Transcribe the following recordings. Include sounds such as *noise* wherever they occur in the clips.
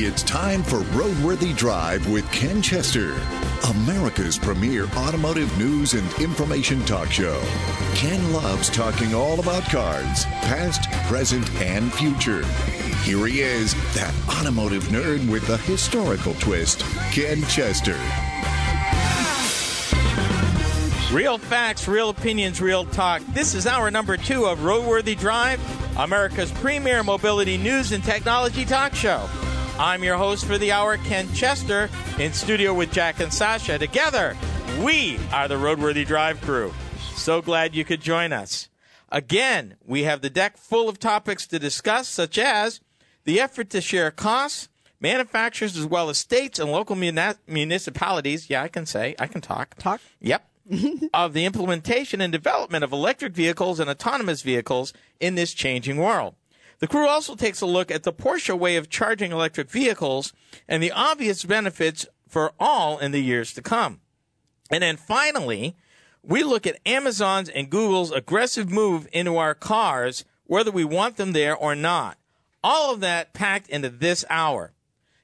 It's time for Roadworthy Drive with Ken Chester, America's premier automotive news and information talk show. Ken loves talking all about cars, past, present, and future. Here he is, that automotive nerd with a historical twist, Ken Chester. Real facts, real opinions, real talk. This is hour number two of Roadworthy Drive, America's premier mobility news and technology talk show. I'm your host for the hour, Ken Chester, in studio with Jack and Sasha. Together, we are the Roadworthy Drive crew. So glad you could join us. Again, we have the deck full of topics to discuss, such as the effort to share costs, manufacturers as well as states and local muni- municipalities. Yeah, I can say, I can talk. Talk? Yep. *laughs* of the implementation and development of electric vehicles and autonomous vehicles in this changing world. The crew also takes a look at the Porsche way of charging electric vehicles and the obvious benefits for all in the years to come. And then finally, we look at Amazon's and Google's aggressive move into our cars, whether we want them there or not. All of that packed into this hour.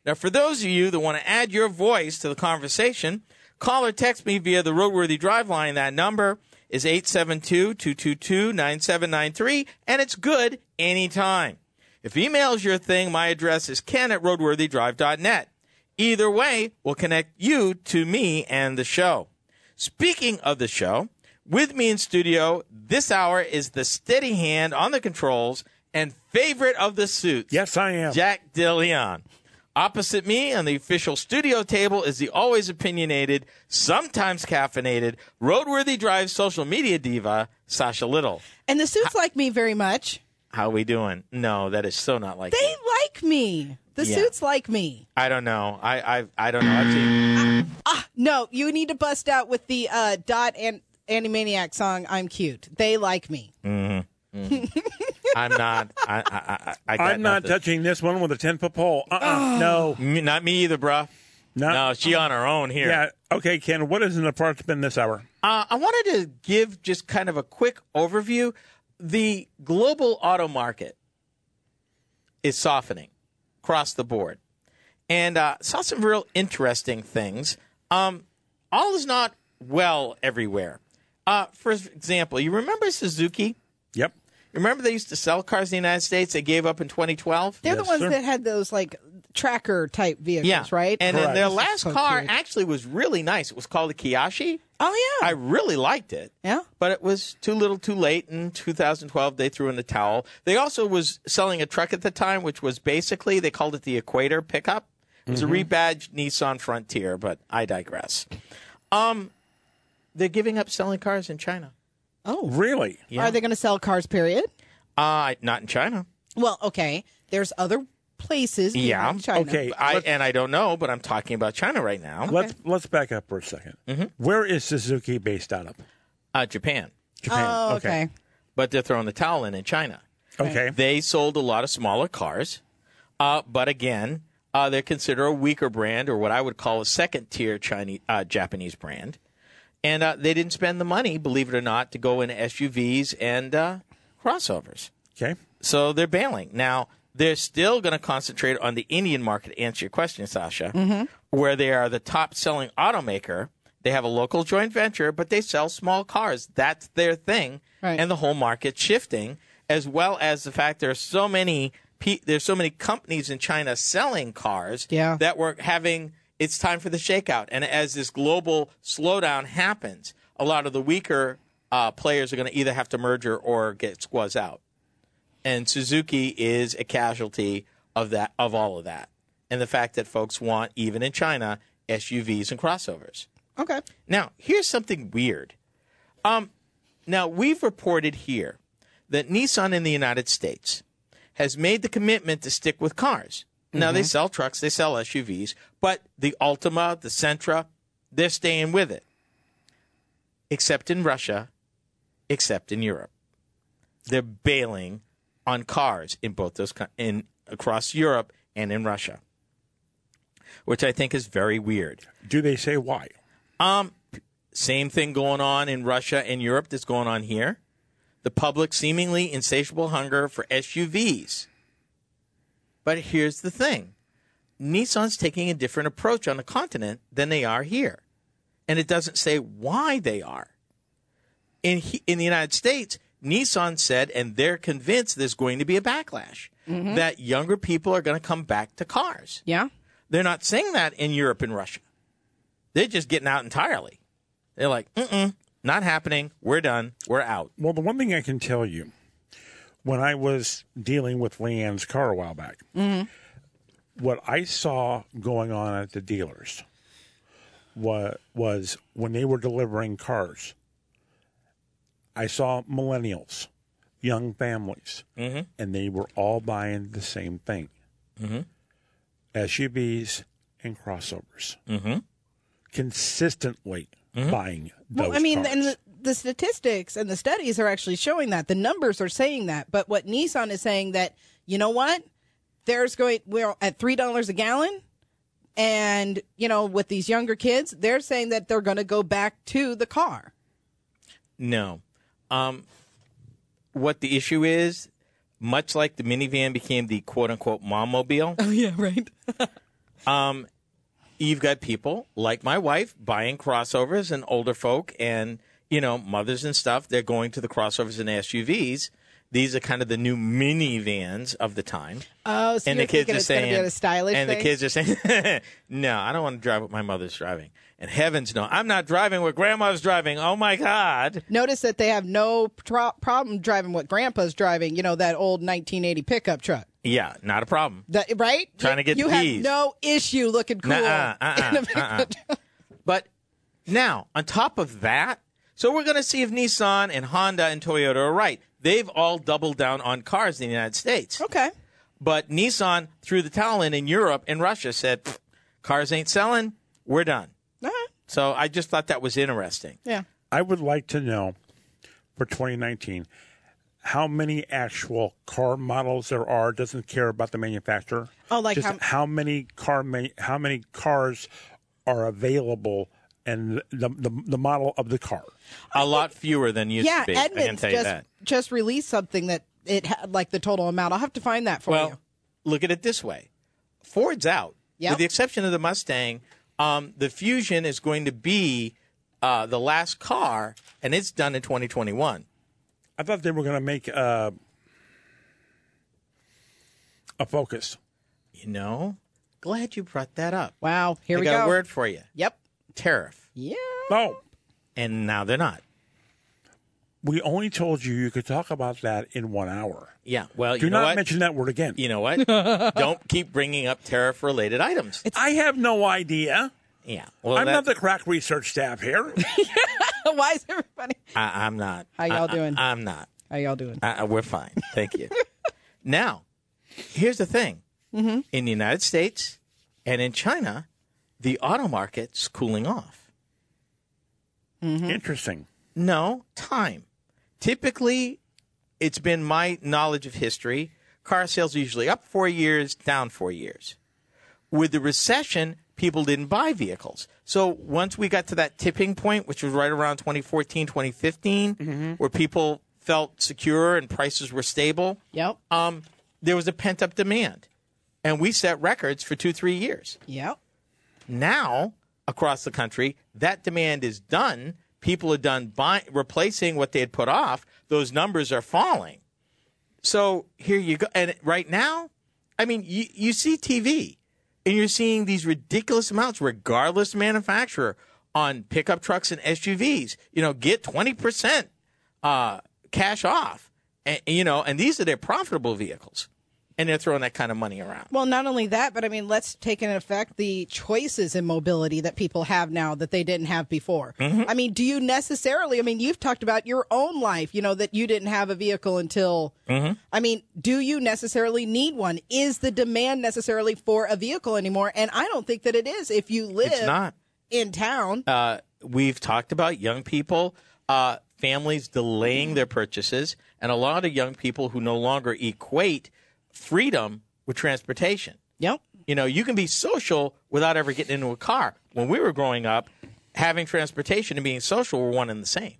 Now, for those of you that want to add your voice to the conversation, call or text me via the Roadworthy Drive line. That number is 872-222-9793, and it's good anytime. If email is your thing, my address is ken at roadworthydrive.net. Either way, we'll connect you to me and the show. Speaking of the show, with me in studio this hour is the steady hand on the controls and favorite of the suits. Yes, I am. Jack DeLeon. Opposite me on the official studio table is the always opinionated, sometimes caffeinated, roadworthy drive social media diva, Sasha Little. And the suits like me very much. How we doing? No, that is so not like They like me. The Yeah. suits like me. I don't know. I I I don't know. I've seen Ah, no, you need to bust out with the uh, Dot and Animaniac song "I'm Cute." They like me. *laughs* I'm not. I I I, I got I'm not nothing. touching this one with a 10 foot pole. Uh-uh. *sighs* No. Me- Not me either, bruh. Not, No, she on her own here. Yeah. Okay, Ken, what is in the parts bin this hour? Uh, I wanted to give just kind of a quick overview. The global auto market is softening across the board, and uh, saw some real interesting things. Um, all is not well everywhere. Uh, for example, you remember Suzuki? Yep. Remember they used to sell cars in the United States. They gave up in 2012. They're the ones sir. that had those like tracker type vehicles, Yeah, right? And then their last so car cute. actually was really nice. It was called the Kizashi. Oh yeah, I really liked it. Yeah. But it was too little too late in 2012 they threw in the towel. They also was selling a truck at the time which was basically they called it the Equator pickup. It was a rebadged Nissan Frontier, but I digress. Um they're giving up selling cars in China. Oh, Really? Yeah. are they going to sell cars? Period. Uh not in China. Well, okay. There's other places. Yeah. beyond China. Okay. I let's, and I don't know, but I'm talking about China right now. let's let's back up for a 2nd Mm-hmm. Where is Suzuki based out of? Uh Japan. Japan. Oh, okay. But they're throwing the towel in in China. Okay. They sold a lot of smaller cars, uh, but again, uh, they're considered a weaker brand or what I would call a second tier Chinese uh, Japanese brand, and uh, they didn't spend the money, believe it or not, to go into SUVs and uh, crossovers. Okay. So they're bailing now. They're still going to concentrate on the Indian market. To answer your question, Sasha, where they are the top selling automaker. They have a local joint venture, but they sell small cars. That's their thing, Right. and the whole market's shifting, as well as the fact there are so many there's so many companies in China selling cars Yeah. that we're having. It's time for the shakeout, and as this global slowdown happens, a lot of the weaker uh, players are going to either have to merger or get squaws out and Suzuki is a casualty of that of all of that, and the fact that folks want even in China SUVs and crossovers. Okay. Now, here's something weird. Um, now we've reported here that Nissan in the United States has made the commitment to stick with cars. Now they sell trucks, they sell SUVs, but the Altima, the Sentra, they're staying with it. Except in Russia, except in Europe. They're bailing on cars in both those in across Europe and in Russia. Which I think is very weird. Do they say why? Um, Same thing going on in Russia and Europe that's going on here. The public seemingly insatiable hunger for SUVs. But here's the thing Nissan's taking a different approach on the continent than they are here. And it doesn't say why they are. In, he- in the United States, Nissan said, and they're convinced there's going to be a backlash, mm-hmm. that younger people are going to come back to cars. Yeah. They're not saying that in Europe and Russia. They're just getting out entirely. They're like, mm-mm, not happening. We're done. We're out. Well, the one thing I can tell you, when I was dealing with Leanne's car a while back, mm-hmm. what I saw going on at the dealers was, was when they were delivering cars, I saw millennials, young families, mm-hmm. and they were all buying the same thing. Mm-hmm. SUVs and crossovers. Consistently buying those Well, I mean, cars. and the, the statistics and the studies are actually showing that. The numbers are saying that. But what Nissan is saying that, you know what? There's going, we're at $3 a gallon. And, you know, with these younger kids, they're saying that they're going to go back to the car. No. Um, what the issue is, much like the minivan became the quote unquote mom mobile, *laughs* Oh, yeah, right. *laughs* Um, you've got people like my wife buying crossovers and older folk and, you know, mothers and stuff. They're going to the crossovers and SUVs. These are kind of the new minivans of the time. Oh, so and you're the kids are it's saying, be a stylish and thing? the kids are saying, *laughs* no, I don't want to drive what my mother's driving. And heavens no, I'm not driving what grandma's driving. Oh my God. Notice that they have no problem driving what Grandpa's driving, you know, that old 1980 pickup truck. Yeah, not a problem. That, right? Trying to get You the have no issue looking cool. Nuh-uh, uh-uh, *laughs* in a uh-uh, pickup uh-uh. But now, on top of that, so we're going to see if Nissan and Honda and Toyota are right. They've all doubled down on cars in the United States. Okay. But Nissan threw the towel in in Europe and Russia said, cars ain't selling. We're done. All right. So I just thought that was interesting. Yeah. I would like to know for 2019 how many actual car models there are. Doesn't care about the manufacturer. Oh, like Just how- how, many car ma- how many cars are available and the, the the model of the car. A lot fewer than used Yeah, to be. I can Edmunds you just that. just released something that it had like the total amount. I'll have to find that for Well, you. look at it this way: Ford's out, Yep. with the exception of the Mustang. Um, the Fusion is going to be uh, the last car, and it's done in 2021. I thought they were going to make uh, a Focus. You know, glad you brought that up. Wow, here I we got go. a word for you: Yep. Tariff. Yeah. Oh, And now they're not. we only told you you could talk about that in one hour. Yeah. Well, Do you know not what? mention that word again. you know what? *laughs* Don't keep bringing up tariff-related items. I have no idea. yeah. Well, I'm that- not the crack research staff here. *laughs* Why is everybody? I, I'm not. How y'all I- I- doing? I'm not. How y'all doing? Uh, uh, we're fine. Thank you. *laughs* now, here's the thing Mm-hmm. in the United States and in China, the auto market's cooling off. Mm-hmm. Interesting. No, time. Typically, it's been my knowledge of history car sales are usually up four years, down four years. With the recession, people didn't buy vehicles. So once we got to that tipping point, which was right around 2014, 2015, where people felt secure and prices were stable, Yep. um, there was a pent up demand. And we set records for two, three years. Yep. Now, across the country, that demand is done. People are done replacing what they had put off. Those numbers are falling. So here you go. And right now, I mean, you, you see TV and you're seeing these ridiculous amounts, regardless manufacturer, on pickup trucks and SUVs. You know, get 20% uh, cash off. And, you know, and these are their profitable vehicles. And they're throwing that kind of money around. Well, not only that, but I mean, let's take into effect the choices in mobility that people have now that they didn't have before. Mm-hmm. I mean, do you necessarily? I mean, you've talked about your own life. You know that you didn't have a vehicle until. Mm-hmm. I mean, do you necessarily need one? Is the demand necessarily for a vehicle anymore? And I don't think that it is. If you live It's not. in town, uh, we've talked about young people, uh, families delaying their purchases, and a lot of young people who no longer equate freedom with transportation. yep. You know, you can be social without ever getting into a car. When we were growing up, having transportation and being social were one and the same.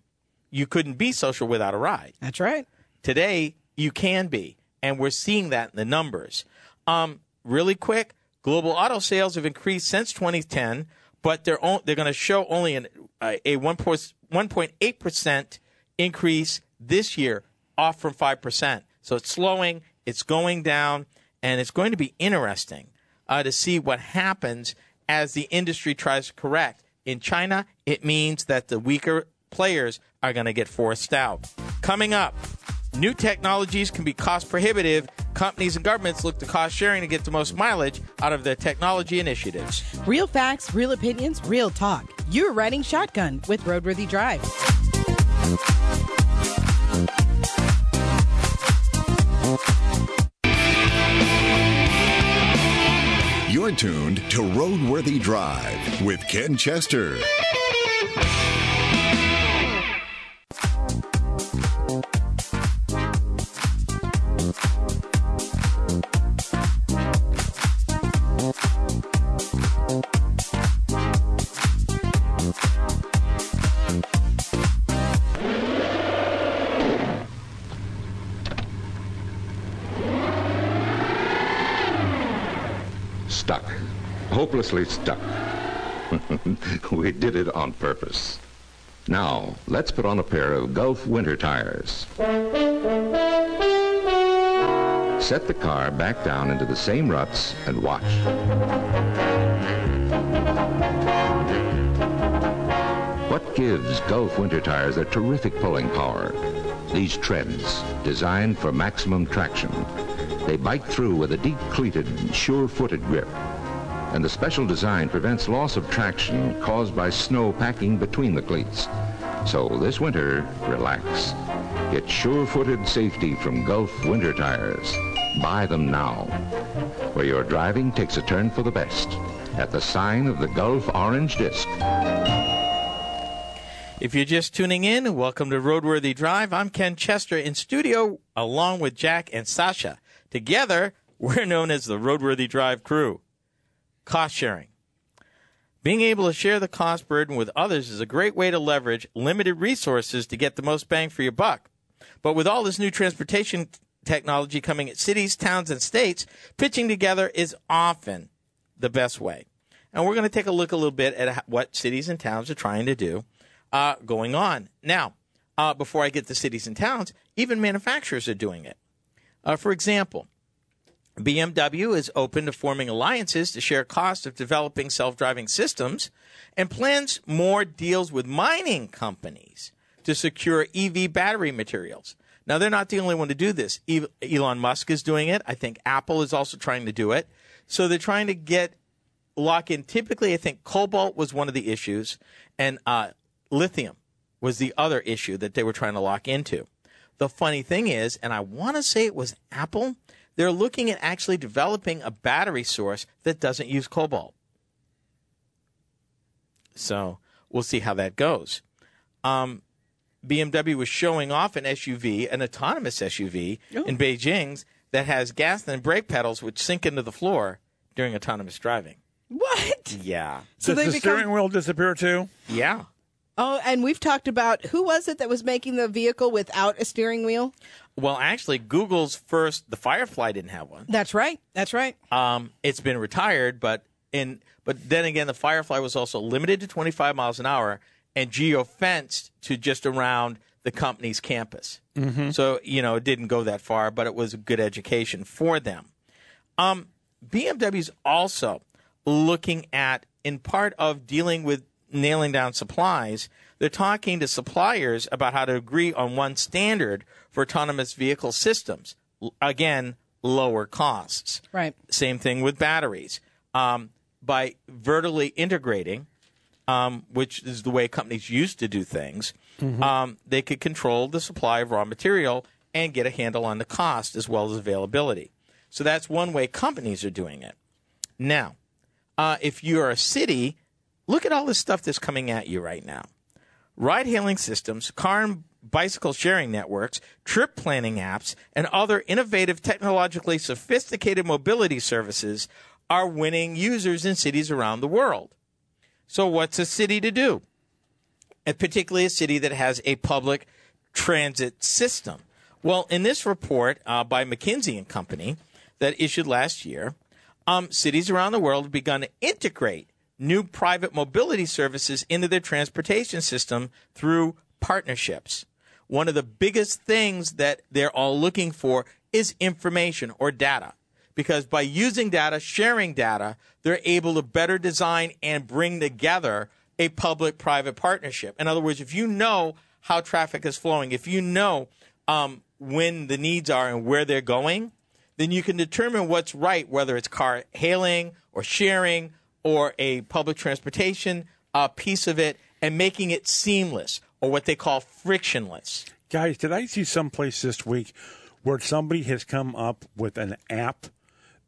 You couldn't be social without a ride. That's right. Today, you can be, and we're seeing that in the numbers. Um, really quick, global auto sales have increased since 2010, but they're on, they're going to show only an, uh, a 1.8 percent increase this year, off from five percent. So it's slowing, it's going down, and it's going to be interesting uh, to see what happens as the industry tries to correct. In China, it means that the weaker players are going to get forced out. Coming up, new technologies can be cost prohibitive. Companies and governments look to cost sharing to get the most mileage out of their technology initiatives. Real facts, real opinions, real talk. You're riding shotgun with Roadworthy Drive. You're tuned to Roadworthy Drive with Ken Chester. Stuck. *laughs* we did it on purpose. Now, let's put on a pair of Gulf winter tires. Set the car back down into the same ruts and watch. What gives Gulf winter tires their terrific pulling power? These treads, designed for maximum traction. They bite through with a deep-cleated, sure-footed grip. And the special design prevents loss of traction caused by snow packing between the cleats. So this winter, relax. Get sure-footed safety from Gulf winter tires. Buy them now. Where your driving takes a turn for the best. At the sign of the Gulf orange disc. If you're just tuning in, welcome to Roadworthy Drive. I'm Ken Chester in studio along with Jack and Sasha. Together, we're known as the Roadworthy Drive crew. Cost sharing. Being able to share the cost burden with others is a great way to leverage limited resources to get the most bang for your buck. But with all this new transportation technology coming at cities, towns, and states, pitching together is often the best way. And we're going to take a look a little bit at what cities and towns are trying to do uh, going on. Now, uh, before I get to cities and towns, even manufacturers are doing it. Uh, for example, BMW is open to forming alliances to share costs of developing self driving systems and plans more deals with mining companies to secure EV battery materials. Now, they're not the only one to do this. Elon Musk is doing it. I think Apple is also trying to do it. So they're trying to get lock in. Typically, I think cobalt was one of the issues, and uh, lithium was the other issue that they were trying to lock into. The funny thing is, and I want to say it was Apple, they're looking at actually developing a battery source that doesn't use cobalt. So we'll see how that goes. Um, BMW was showing off an SUV, an autonomous SUV in Beijing's that has gas and brake pedals which sink into the floor during autonomous driving. What? Yeah. So Does they the become- steering wheel disappear too? Yeah. Oh, and we've talked about who was it that was making the vehicle without a steering wheel? Well, actually, Google's first, the Firefly didn't have one. That's right. That's right. Um, it's been retired, but in but then again, the Firefly was also limited to 25 miles an hour and geo-fenced to just around the company's campus. So you know, it didn't go that far, but it was a good education for them. Um, BMW's also looking at, in part of dealing with nailing down supplies, they're talking to suppliers about how to agree on one standard for autonomous vehicle systems. L- Again, lower costs. Right. Same thing with batteries. Um, by vertically integrating, um, which is the way companies used to do things, um, they could control the supply of raw material and get a handle on the cost as well as availability. So that's one way companies are doing it. Now, uh, if you're a city, look at all this stuff that's coming at you right now. Ride hailing systems, car and bicycle sharing networks, trip planning apps, and other innovative, technologically sophisticated mobility services are winning users in cities around the world. So, what's a city to do? And particularly a city that has a public transit system. Well, in this report uh, by McKinsey and Company that issued last year, um, cities around the world have begun to integrate new private mobility services into their transportation system through partnerships. One of the biggest things that they're all looking for is information or data. Because by using data, sharing data, they're able to better design and bring together a public private partnership. In other words, if you know how traffic is flowing, if you know um, when the needs are and where they're going, then you can determine what's right, whether it's car hailing or sharing or a public transportation uh, piece of it, and making it seamless or what they call frictionless. Guys, did I see someplace this week where somebody has come up with an app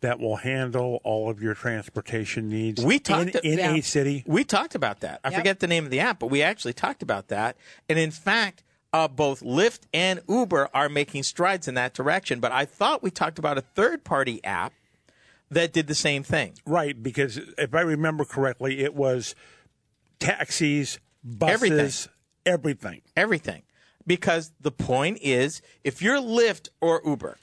that will handle all of your transportation needs We talked in, in Yeah. a city? We talked about that. I Yep. forget the name of the app, but we actually talked about that. And in fact, uh, both Lyft and Uber are making strides in that direction. But I thought we talked about a third party app that did the same thing. Right, because if I remember correctly, it was taxis, buses, Everything. everything. everything. Because the point is, if you're Lyft or Uber,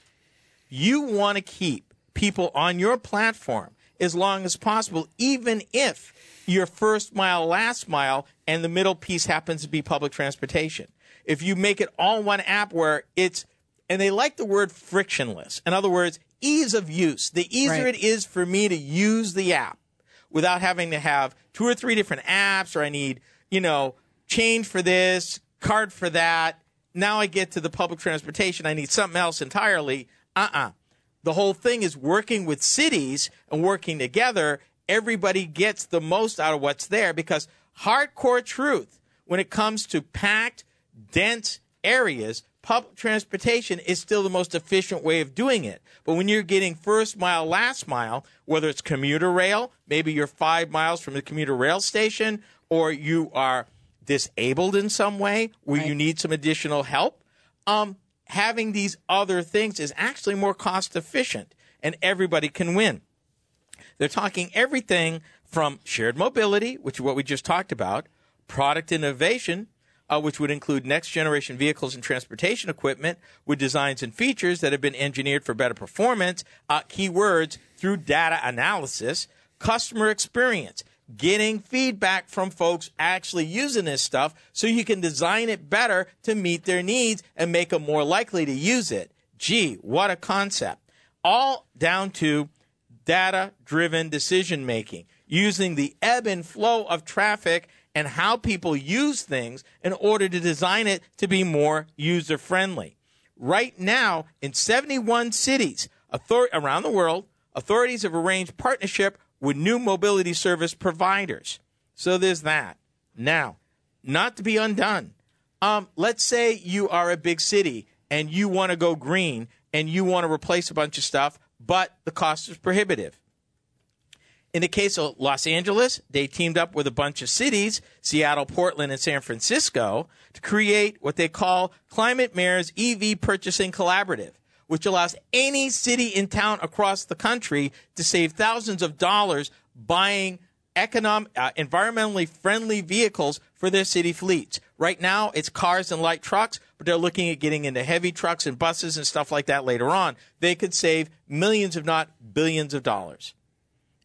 you want to keep people on your platform as long as possible, even if your first mile, last mile, and the middle piece happens to be public transportation. If you make it all one app where it's, and they like the word frictionless. In other words, ease of use. The easier Right. it is for me to use the app without having to have two or three different apps or I need, you know, change for this, card for that. Now I get to the public transportation. I need something else entirely. Uh uh The whole thing is working with cities and working together. Everybody gets the most out of what's there because hardcore truth when it comes to packed, dense areas, public transportation is still the most efficient way of doing it. But when you're getting first mile, last mile, whether it's commuter rail, maybe you're five miles from the commuter rail station, or you are disabled in some way where you need some additional help, um, having these other things is actually more cost efficient and everybody can win. They're talking everything from shared mobility, which is what we just talked about, product innovation, uh, which would include next generation vehicles and transportation equipment with designs and features that have been engineered for better performance, uh, keywords through data analysis, customer experience, getting feedback from folks actually using this stuff so you can design it better to meet their needs and make them more likely to use it. Gee, what a concept. All down to data driven decision making, using the ebb and flow of traffic and how people use things in order to design it to be more user friendly. Right now, in 71 cities author- around the world, authorities have arranged partnership with new mobility service providers. So there's that. Now, not to be undone. Um, let's say you are a big city and you want to go green and you want to replace a bunch of stuff, but the cost is prohibitive. In the case of Los Angeles, they teamed up with a bunch of cities, Seattle, Portland, and San Francisco, to create what they call Climate Mayor's EV Purchasing Collaborative, which allows any city in town across the country to save thousands of dollars buying economic, uh, environmentally friendly vehicles for their city fleets. Right now, it's cars and light trucks, but they're looking at getting into heavy trucks and buses and stuff like that later on. They could save millions, if not billions, of dollars.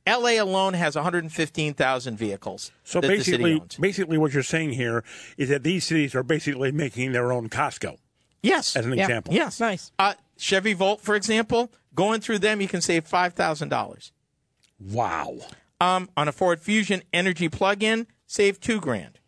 LA alone has 115,000 vehicles. So that the city basically, owns. basically, what you're saying here is that these cities are basically making their own Costco, yes, as an Yeah. example. yes, Nice. Uh, Chevy Volt, for example, going through them, you can save five thousand dollars. Wow. Um, on a Ford Fusion Energy plug-in, save two grand.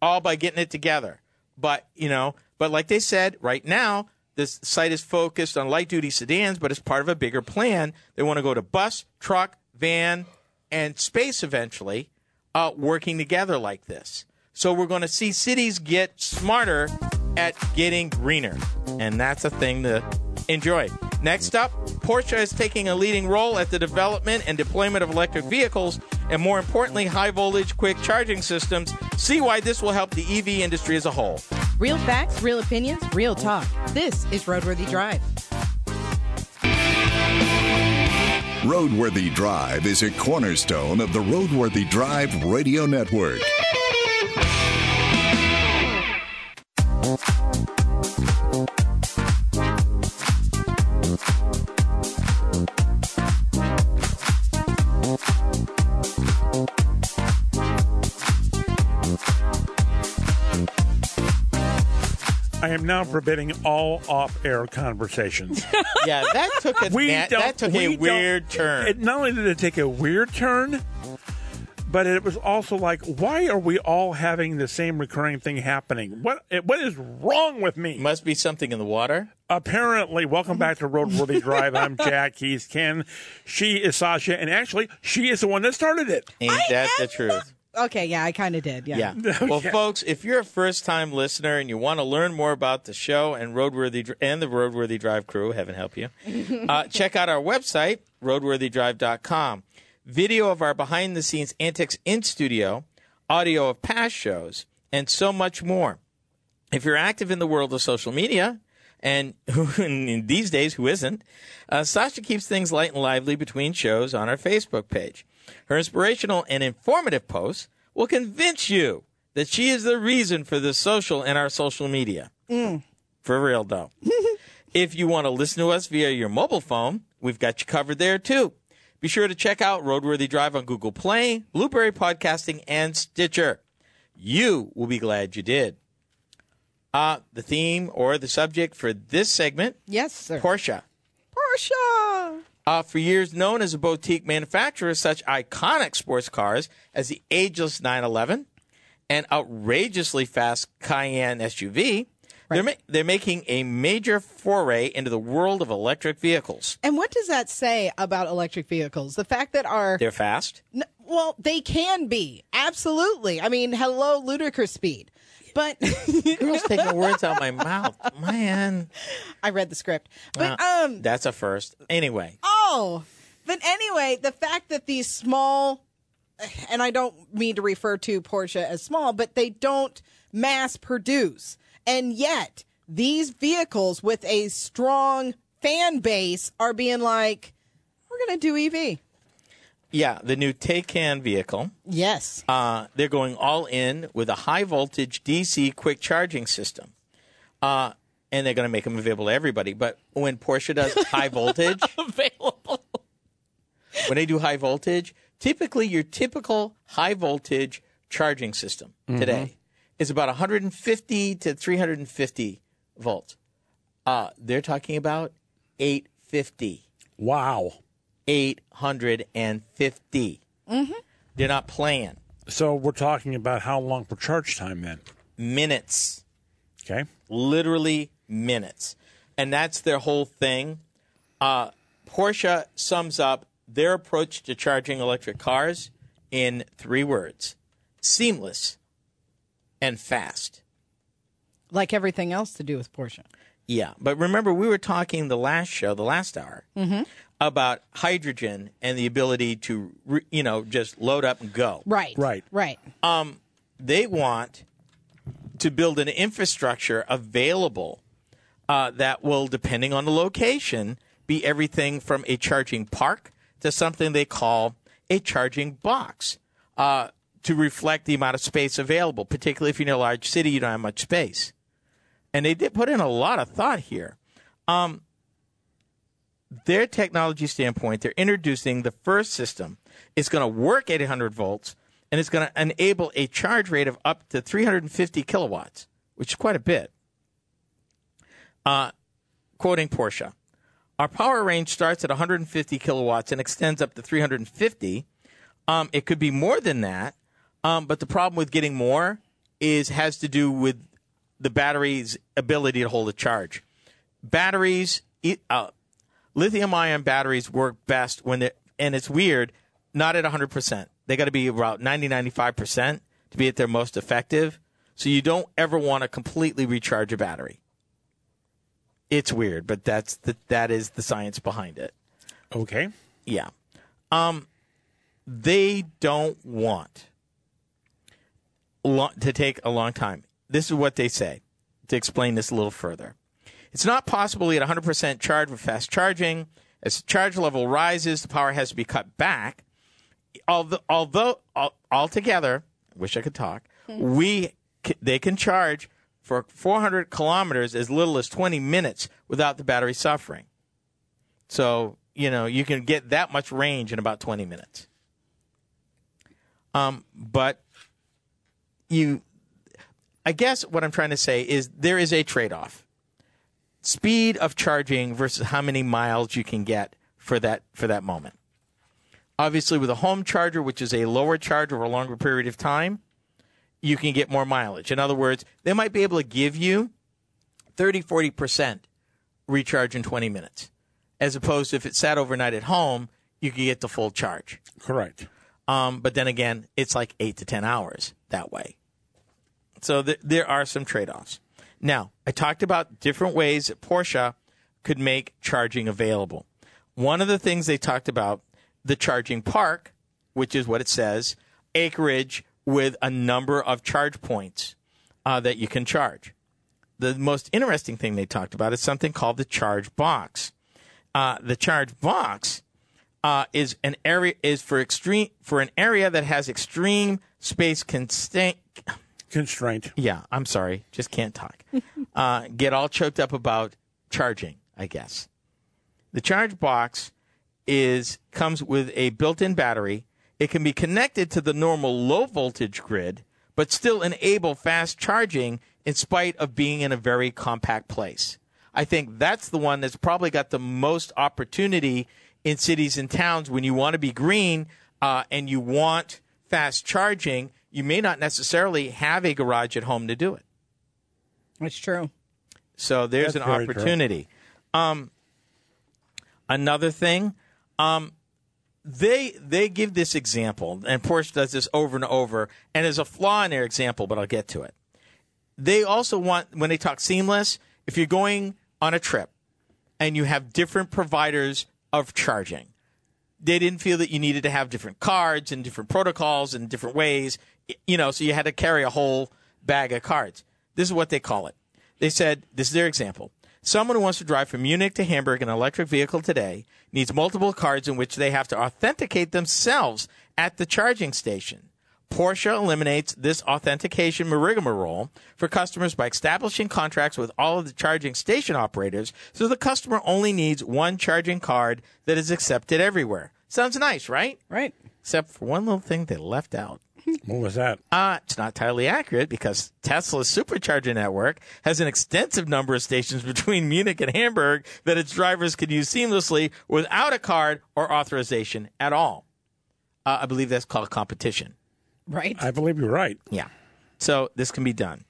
All by getting it together. But you know, but like they said, right now this site is focused on light-duty sedans, but as part of a bigger plan, they want to go to bus, truck, van, and space eventually, uh, working together like this. So we're going to see cities get smarter at getting greener, and that's a thing to enjoy. Next up, Porsche is taking a leading role at the development and deployment of electric vehicles, and more importantly, high voltage quick charging systems. See why this will help the EV industry as a whole. Real facts, real opinions, real talk. This is Roadworthy Drive. Roadworthy Drive is a cornerstone of the Roadworthy Drive Radio Network. I am now forbidding all off-air conversations. *laughs* Yeah, that took a We na- that took we a weird turn. It, not only did it take a weird turn, but it was also like, why are we all having the same recurring thing happening? What what is wrong with me? Must be something in the water. Apparently, welcome back to Roadworthy Drive. I'm *laughs* Jack. He's Ken. She is Sasha, and actually, she is the one that started it. Ain't that the truth? Okay, yeah, I kind of did. Yeah. Yeah. *laughs* Well, folks, if you're a first-time listener and you want to learn more about the show and Roadworthy and the Roadworthy Drive crew, heaven help you, *laughs* uh, check out our website, roadworthydrive.com. Video of our behind-the-scenes antics in studio, audio of past shows, and so much more. If you're active in the world of social media, and *laughs* who, in these days, who isn't? Uh, Sasha keeps things light and lively between shows on our Facebook page. Her inspirational and informative posts will convince you that she is the reason for the social in our social media. For real, though. *laughs* if you want to listen to us via your mobile phone, we've got you covered there, too. Be sure to check out Roadworthy Drive on Google Play, Blubrry Podcasting, and Stitcher. You will be glad you did. Uh, the theme or the subject for this segment Yes, sir. Porsche. Porsche. Uh, for years known as a boutique manufacturer of such iconic sports cars as the ageless 911 and outrageously fast Cayenne SUV, they're, ma- they're making a major foray into the world of electric vehicles. And what does that say about electric vehicles? The fact that our They're fast. N- well, they can be absolutely. I mean, hello, ludicrous speed. But *laughs* Girl's taking words out of my mouth. Man. I read the script. But Uh, um, That's a first. Anyway. oh, but anyway, the fact that these small, and I don't mean to refer to Porsche as small, but they don't mass produce, and yet these vehicles with a strong fan base are being like, we're going to do EV. Yeah, the new Taycan vehicle. Yes. Uh, they're going all in with a high voltage DC quick charging system. Uh, and they're going to make them available to everybody. But when Porsche does *laughs* high voltage, Available. when they do high voltage, typically your typical high voltage charging system today is about 150 to 350 volts. Uh, they're talking about 850. Wow. 850. They're not playing. So we're talking about how long for charge time then? Minutes. Okay. literally minutes. And that's their whole thing. Uh, Porsche sums up their approach to charging electric cars in three words seamless and fast. Like everything else to do with Porsche. Yeah. But remember, we were talking the last show, the last hour, about hydrogen and the ability to, re- you know, just load up and go. Right. Right. Right. they want to build an infrastructure available uh, that will, depending on the location, be everything from a charging park to something they call a charging box uh, to reflect the amount of space available. Particularly if you're in a large city, you don't have much space. And they did put in a lot of thought here. Um, their technology standpoint, they're introducing the first system. It's going to work at 800 volts, and it's going to enable a charge rate of up to 350 kilowatts, which is quite a bit. Uh, quoting Porsche, our power range starts at 150 kilowatts and extends up to 350. Um, it could be more than that, um, but the problem with getting more is has to do with the battery's ability to hold a charge. Batteries, uh, lithium ion batteries work best when they and it's weird, not at 100%. They got to be about 90 95% to be at their most effective. So you don't ever want to completely recharge a battery. It's weird, but that's the, that is the science behind it. Okay. Yeah. Um, they don't want lo- to take a long time. This is what they say to explain this a little further. It's not possible to get 100% charge with fast charging As the charge level rises, the power has to be cut back. Although, although all, altogether, wish I could talk. We they can charge for 400 kilometers as little as 20 minutes without the battery suffering. So you know you can get that much range in about 20 minutes. Um, but you, I guess what I'm trying to say is there is a trade-off speed of charging versus how many miles you can get for that for that moment. Obviously, with a home charger, which is a lower charge over a longer period of time, you can get more mileage. In other words, they might be able to give you 30, 40% recharge in 20 minutes, as opposed to if it sat overnight at home, you could get the full charge. Correct. Um, but then again, it's like eight to 10 hours that way. So th- there are some trade offs. Now, I talked about different ways that Porsche could make charging available. One of the things they talked about, the charging park, which is what it says, acreage with a number of charge points uh, that you can charge. The most interesting thing they talked about is something called the charge box. Uh, the charge box uh, is an area is for extreme for an area that has extreme space constraint. Constraint. Yeah, I'm sorry, just can't talk. *laughs* uh, get all choked up about charging. I guess the charge box is comes with a built-in battery. It can be connected to the normal low voltage grid, but still enable fast charging in spite of being in a very compact place. I think that's the one that's probably got the most opportunity in cities and towns when you want to be green uh, and you want fast charging. You may not necessarily have a garage at home to do it. That's true. So there's That's an opportunity. Um, another thing, um, they they give this example, and Porsche does this over and over, and there's a flaw in their example, but I'll get to it. They also want when they talk seamless, if you're going on a trip and you have different providers of charging, they didn't feel that you needed to have different cards and different protocols and different ways, you know, so you had to carry a whole bag of cards. This is what they call it. They said, this is their example. Someone who wants to drive from Munich to Hamburg in an electric vehicle today needs multiple cards in which they have to authenticate themselves at the charging station. Porsche eliminates this authentication rigmarole for customers by establishing contracts with all of the charging station operators so the customer only needs one charging card that is accepted everywhere. Sounds nice, right? Right. Except for one little thing they left out. What was that? Uh, it's not entirely accurate because Tesla's supercharger network has an extensive number of stations *laughs* between Munich and Hamburg that its drivers can use seamlessly without a card or authorization at all. Uh, I believe that's called competition. Right. I believe you're right. Yeah. So this can be done.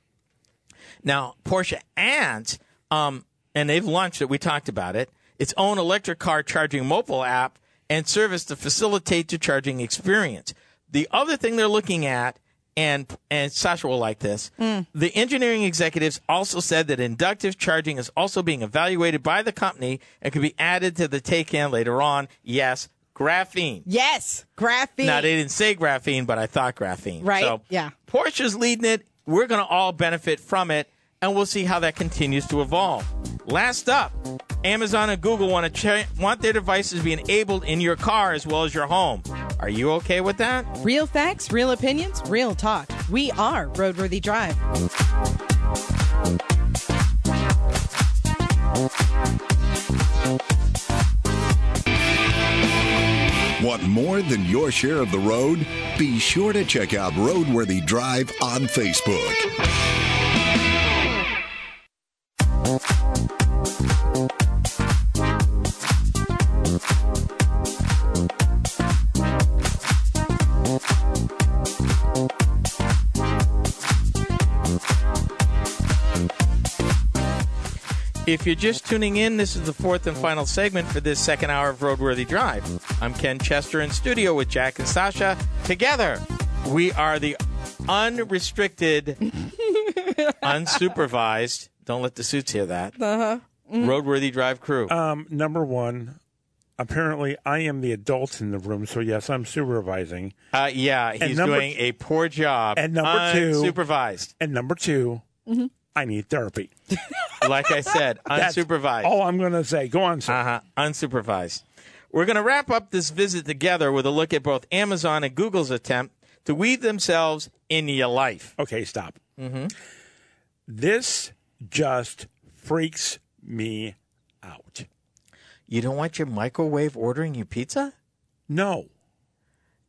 Now, Porsche and, um, and they've launched it, we talked about it, its own electric car charging mobile app and service to facilitate the charging experience. The other thing they're looking at, and and Sasha will like this, mm. the engineering executives also said that inductive charging is also being evaluated by the company and could be added to the Taycan later on. Yes, graphene. yes. Graphene. Now they didn't say graphene, but I thought graphene. Right, So yeah. Porsche's leading it. We're going to all benefit from it, and we'll see how that continues to evolve. Last up, Amazon and Google want to ch- want their devices be enabled in your car as well as your home. Are you okay with that? Real facts, real opinions, real talk. We are Roadworthy Drive. Want more than your share of the road? Be sure to check out Roadworthy Drive on Facebook. If you're just tuning in, this is the fourth and final segment for this second hour of Roadworthy Drive. I'm Ken Chester in studio with Jack and Sasha. Together, we are the unrestricted, *laughs* unsupervised, don't let the suits hear that, uh-huh. Roadworthy Drive crew. Um, number one, apparently I am the adult in the room, so yes, I'm supervising. Uh, yeah, he's number doing a poor job. and number two- unsupervised. And number 2 I need therapy. *laughs* Like I said, *laughs* That's unsupervised. all I'm going to say. Go on, sir. Uh-huh. Unsupervised. We're going to wrap up this visit together with a look at both Amazon and Google's attempt to weave themselves into your life. Okay, stop. This just freaks me out. You don't want your microwave ordering you pizza? No.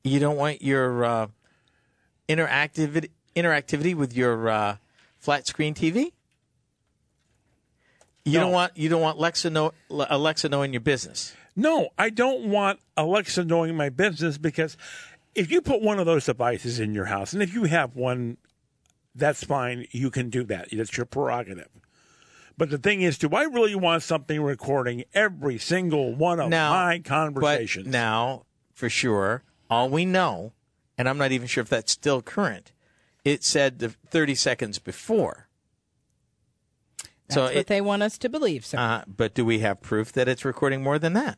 You don't want your uh, interactivity interactivity with your uh, flat screen TV? You No. don't want you don't want Alexa know, Alexa knowing your business. No, I don't want Alexa knowing my business because if you put one of those devices in your house, and if you have one, that's fine. You can do that. That's your prerogative. But the thing is, do I really want something recording every single one of Now, my conversations? But now, for sure, all we know, and I'm not even sure if that's still current. It said the 30 seconds before. That's so what it, they want us to believe, sir. uh, but do we have proof that it's recording more than that?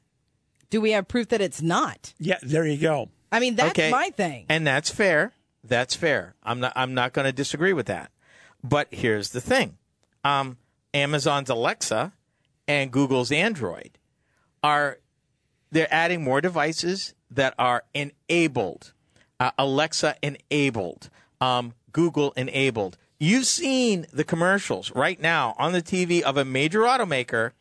Do we have proof that it's not? yeah, there you go. I mean, that's okay. my thing. And that's fair. That's fair. I'm not I'm not going to disagree with that. But here's the thing. Um, Amazon's Alexa and Google's Android are they're adding more devices that are enabled. Uh, Alexa enabled. Um, Google enabled. You've seen the commercials right now on the TV of a major automaker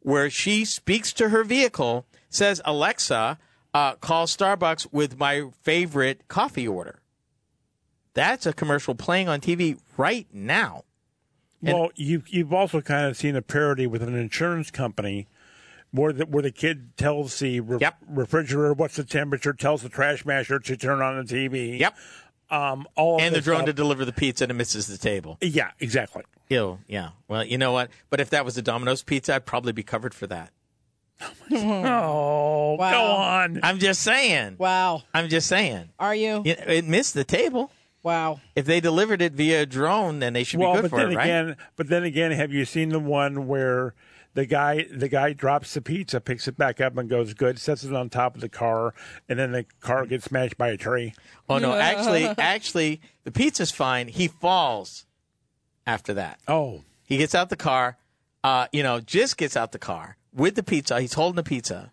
where she speaks to her vehicle, says, Alexa, uh, call Starbucks with my favorite coffee order. That's a commercial playing on TV right now. well, you've you've also kind of seen a parody with an insurance company where the, where the kid tells the re- Yep. refrigerator what's the temperature, tells the trash masher to turn on the TV. Yep. Um, all of And the this drone stuff. to deliver the pizza and it misses the table. Yeah, exactly. Ew, yeah. Well, you know what? But if that was a Domino's pizza, I'd probably be covered for that. *laughs* Oh, Wow. go on. I'm just saying. wow. I'm just saying. Are you? You it missed the table. Wow. If they delivered it via drone, then they should well, be good but for then it, right? again, but then again, have you seen the one where the guy the guy drops the pizza, picks it back up, and goes good, sets it on top of the car, and then the car gets smashed by a tree? oh no, actually, *laughs* actually, the pizza's fine. He falls after that. Oh, He gets out the car, uh, you know, just gets out the car with the pizza. He's holding the pizza.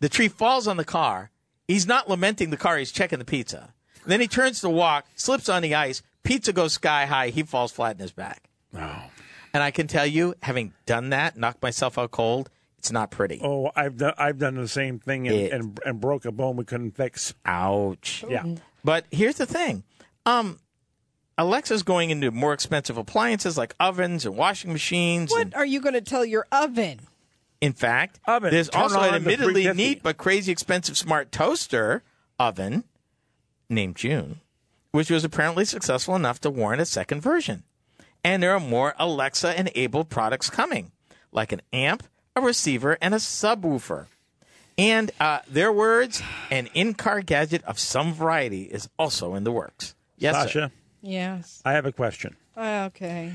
The tree falls on the car. He's not lamenting the car. He's checking the pizza. Then he turns to walk, slips on the ice. Pizza goes sky high. He falls flat in his back. oh, And I can tell you, having done that, knocked myself out cold, it's not pretty. oh! I've done I've done the same thing and, It- and and broke a bone we couldn't fix. Ouch. Yeah. But here's the thing. Um, Alexa's going into more expensive appliances like ovens and washing machines. What and- are you going to tell your oven? In fact, Oven. there's Turn also an admittedly neat but crazy expensive smart toaster oven named June, which was apparently successful enough to warrant a second version. And there are more Alexa enabled products coming, like an amp, a receiver, and a subwoofer. And uh, their words, an in car gadget of some variety is also in the works. Yes, sir. Sasha, Yes. I have a question. Okay.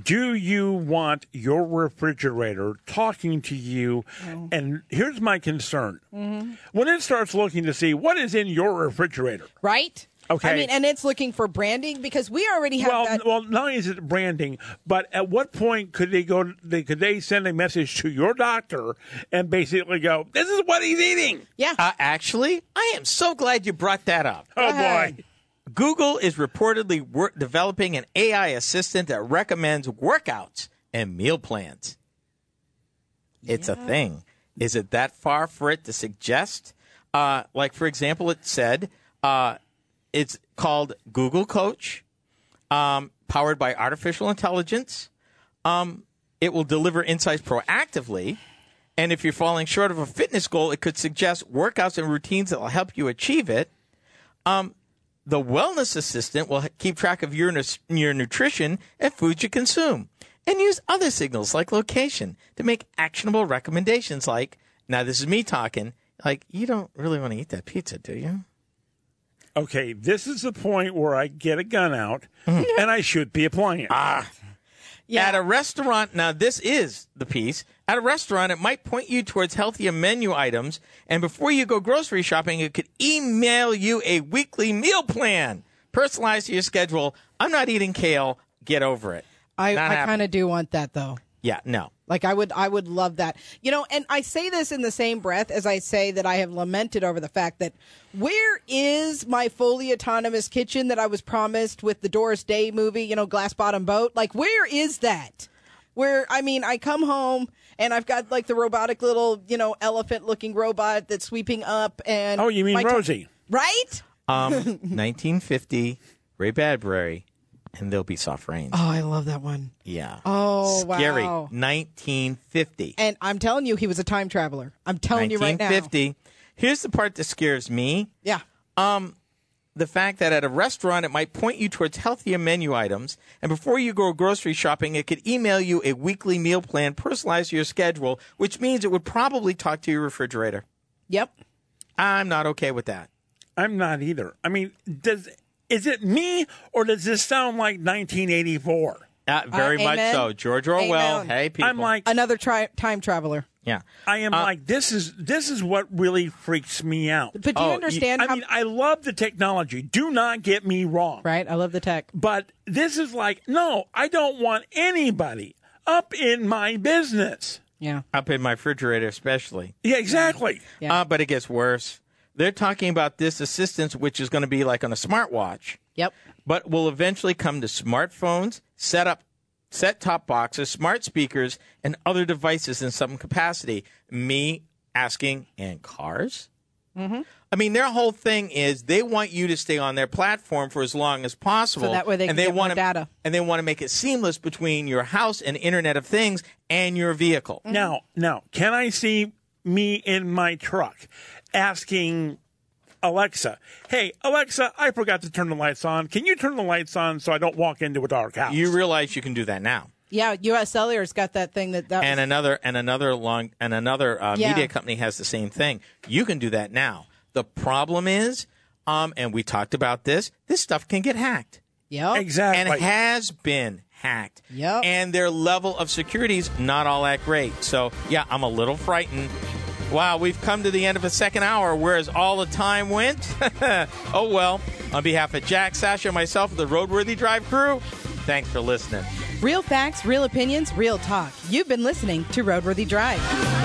Do you want your refrigerator talking to you? And here's my concern: when it starts looking to see what is in your refrigerator. Right? Okay. I mean, and it's looking for branding because we already have Well, that. well, not only is it branding, but at what point could they go? They could they send a message to your doctor and basically go, "This is what he's eating." yeah. Uh, actually, I am so glad you brought that up. Oh ahead. boy! Google is reportedly wor- developing an AI assistant that recommends workouts and meal plans. It's a thing. Is it that far for it to suggest? Uh, like, for example, it said uh, it's called Google Coach, um, powered by artificial intelligence. Um, it will deliver insights proactively. And if you're falling short of a fitness goal, it could suggest workouts and routines that will help you achieve it. Um, the wellness assistant will keep track of your, your nutrition and foods you consume and use other signals like location to make actionable recommendations like, now this is me talking, like, you don't really want to eat that pizza, do you? Okay, this is the point where I get a gun out hmm. and I shoot the appliance. Ah. At a restaurant, now this is the piece. At a restaurant, it might point you towards healthier menu items, and before you go grocery shopping, it could email you a weekly meal plan personalized to your schedule. I'm not eating kale. Get over it. I, I kind of do want that though. Yeah, no. Like I would, I would love that. You know, and I say this in the same breath as I say that I have lamented over the fact that where is my fully autonomous kitchen that I was promised with the Doris Day movie? You know, Glass Bottom Boat. Like, where is that? Where I mean, I come home and I've got like the robotic little, you know, elephant looking robot that's sweeping up and Oh, you mean my ti- Rosie? right? Um, *laughs* 1950, Ray Bradbury, and there'll be soft rain. Oh, I love that one. Yeah. Oh, Scary. wow. 1950. And I'm telling you, he was a time traveler. I'm telling you right now. 1950. Here's the part that scares me. Yeah. Um, the fact that at a restaurant it might point you towards healthier menu items, and before you go grocery shopping, it could email you a weekly meal plan personalized to your schedule, which means it would probably talk to your refrigerator. Yep. I'm not okay with that. I'm not either. I mean, does is it me or does this sound like 1984? Uh, very Uh, much so. George Orwell. Amen. Hey, people. I'm like, Another tri- time traveler. yeah. I am like, this is this is what really freaks me out. But do you Oh, understand I how? mean, I love the technology. Do not get me wrong. right. I love the tech. But this is like, no, I don't want anybody up in my business. Yeah. Up in my refrigerator, especially. Yeah, exactly. Yeah. Uh, but it gets worse. They're talking about this assistance, which is going to be like on a smartwatch. Yep. but will eventually come to smartphones, set up set top boxes, smart speakers, and other devices in some capacity. Me asking, and cars? Mm-hmm. I mean, their whole thing is they want you to stay on their platform for as long as possible. So that way they and can they get more wanna- data. And they want to make it seamless between your house and Internet of Things and your vehicle. Now, now, can I see me in my truck asking Alexa, "Hey, Alexa, I forgot to turn the lights on. Can you turn the lights on so I don't walk into a dark house?" You realize you can do that now. Yeah. U.S. Cellular's got that thing that that. and was- another and another long and another uh, Yeah. media company has the same thing. You can do that now. The problem is, um, and we talked about this. This stuff can get hacked yep. exactly. and has been hacked. Yep. And their level of security is not all that great. So yeah, I'm a little frightened. Wow, we've come to the end of a second hour. Whereas all the time went? *laughs* oh well. On behalf of Jack, Sasha, and myself, the Roadworthy Drive crew, thanks for listening. Real facts, real opinions, real talk. You've been listening to Roadworthy Drive.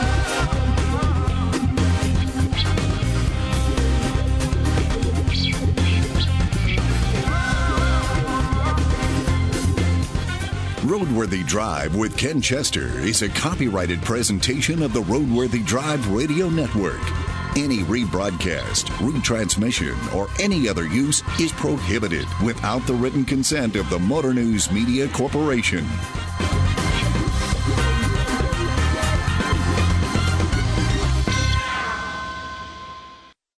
Roadworthy Drive with Ken Chester is a copyrighted presentation of the Roadworthy Drive Radio Network. Any rebroadcast, retransmission, or any other use is prohibited without the written consent of the Motor News Media Corporation.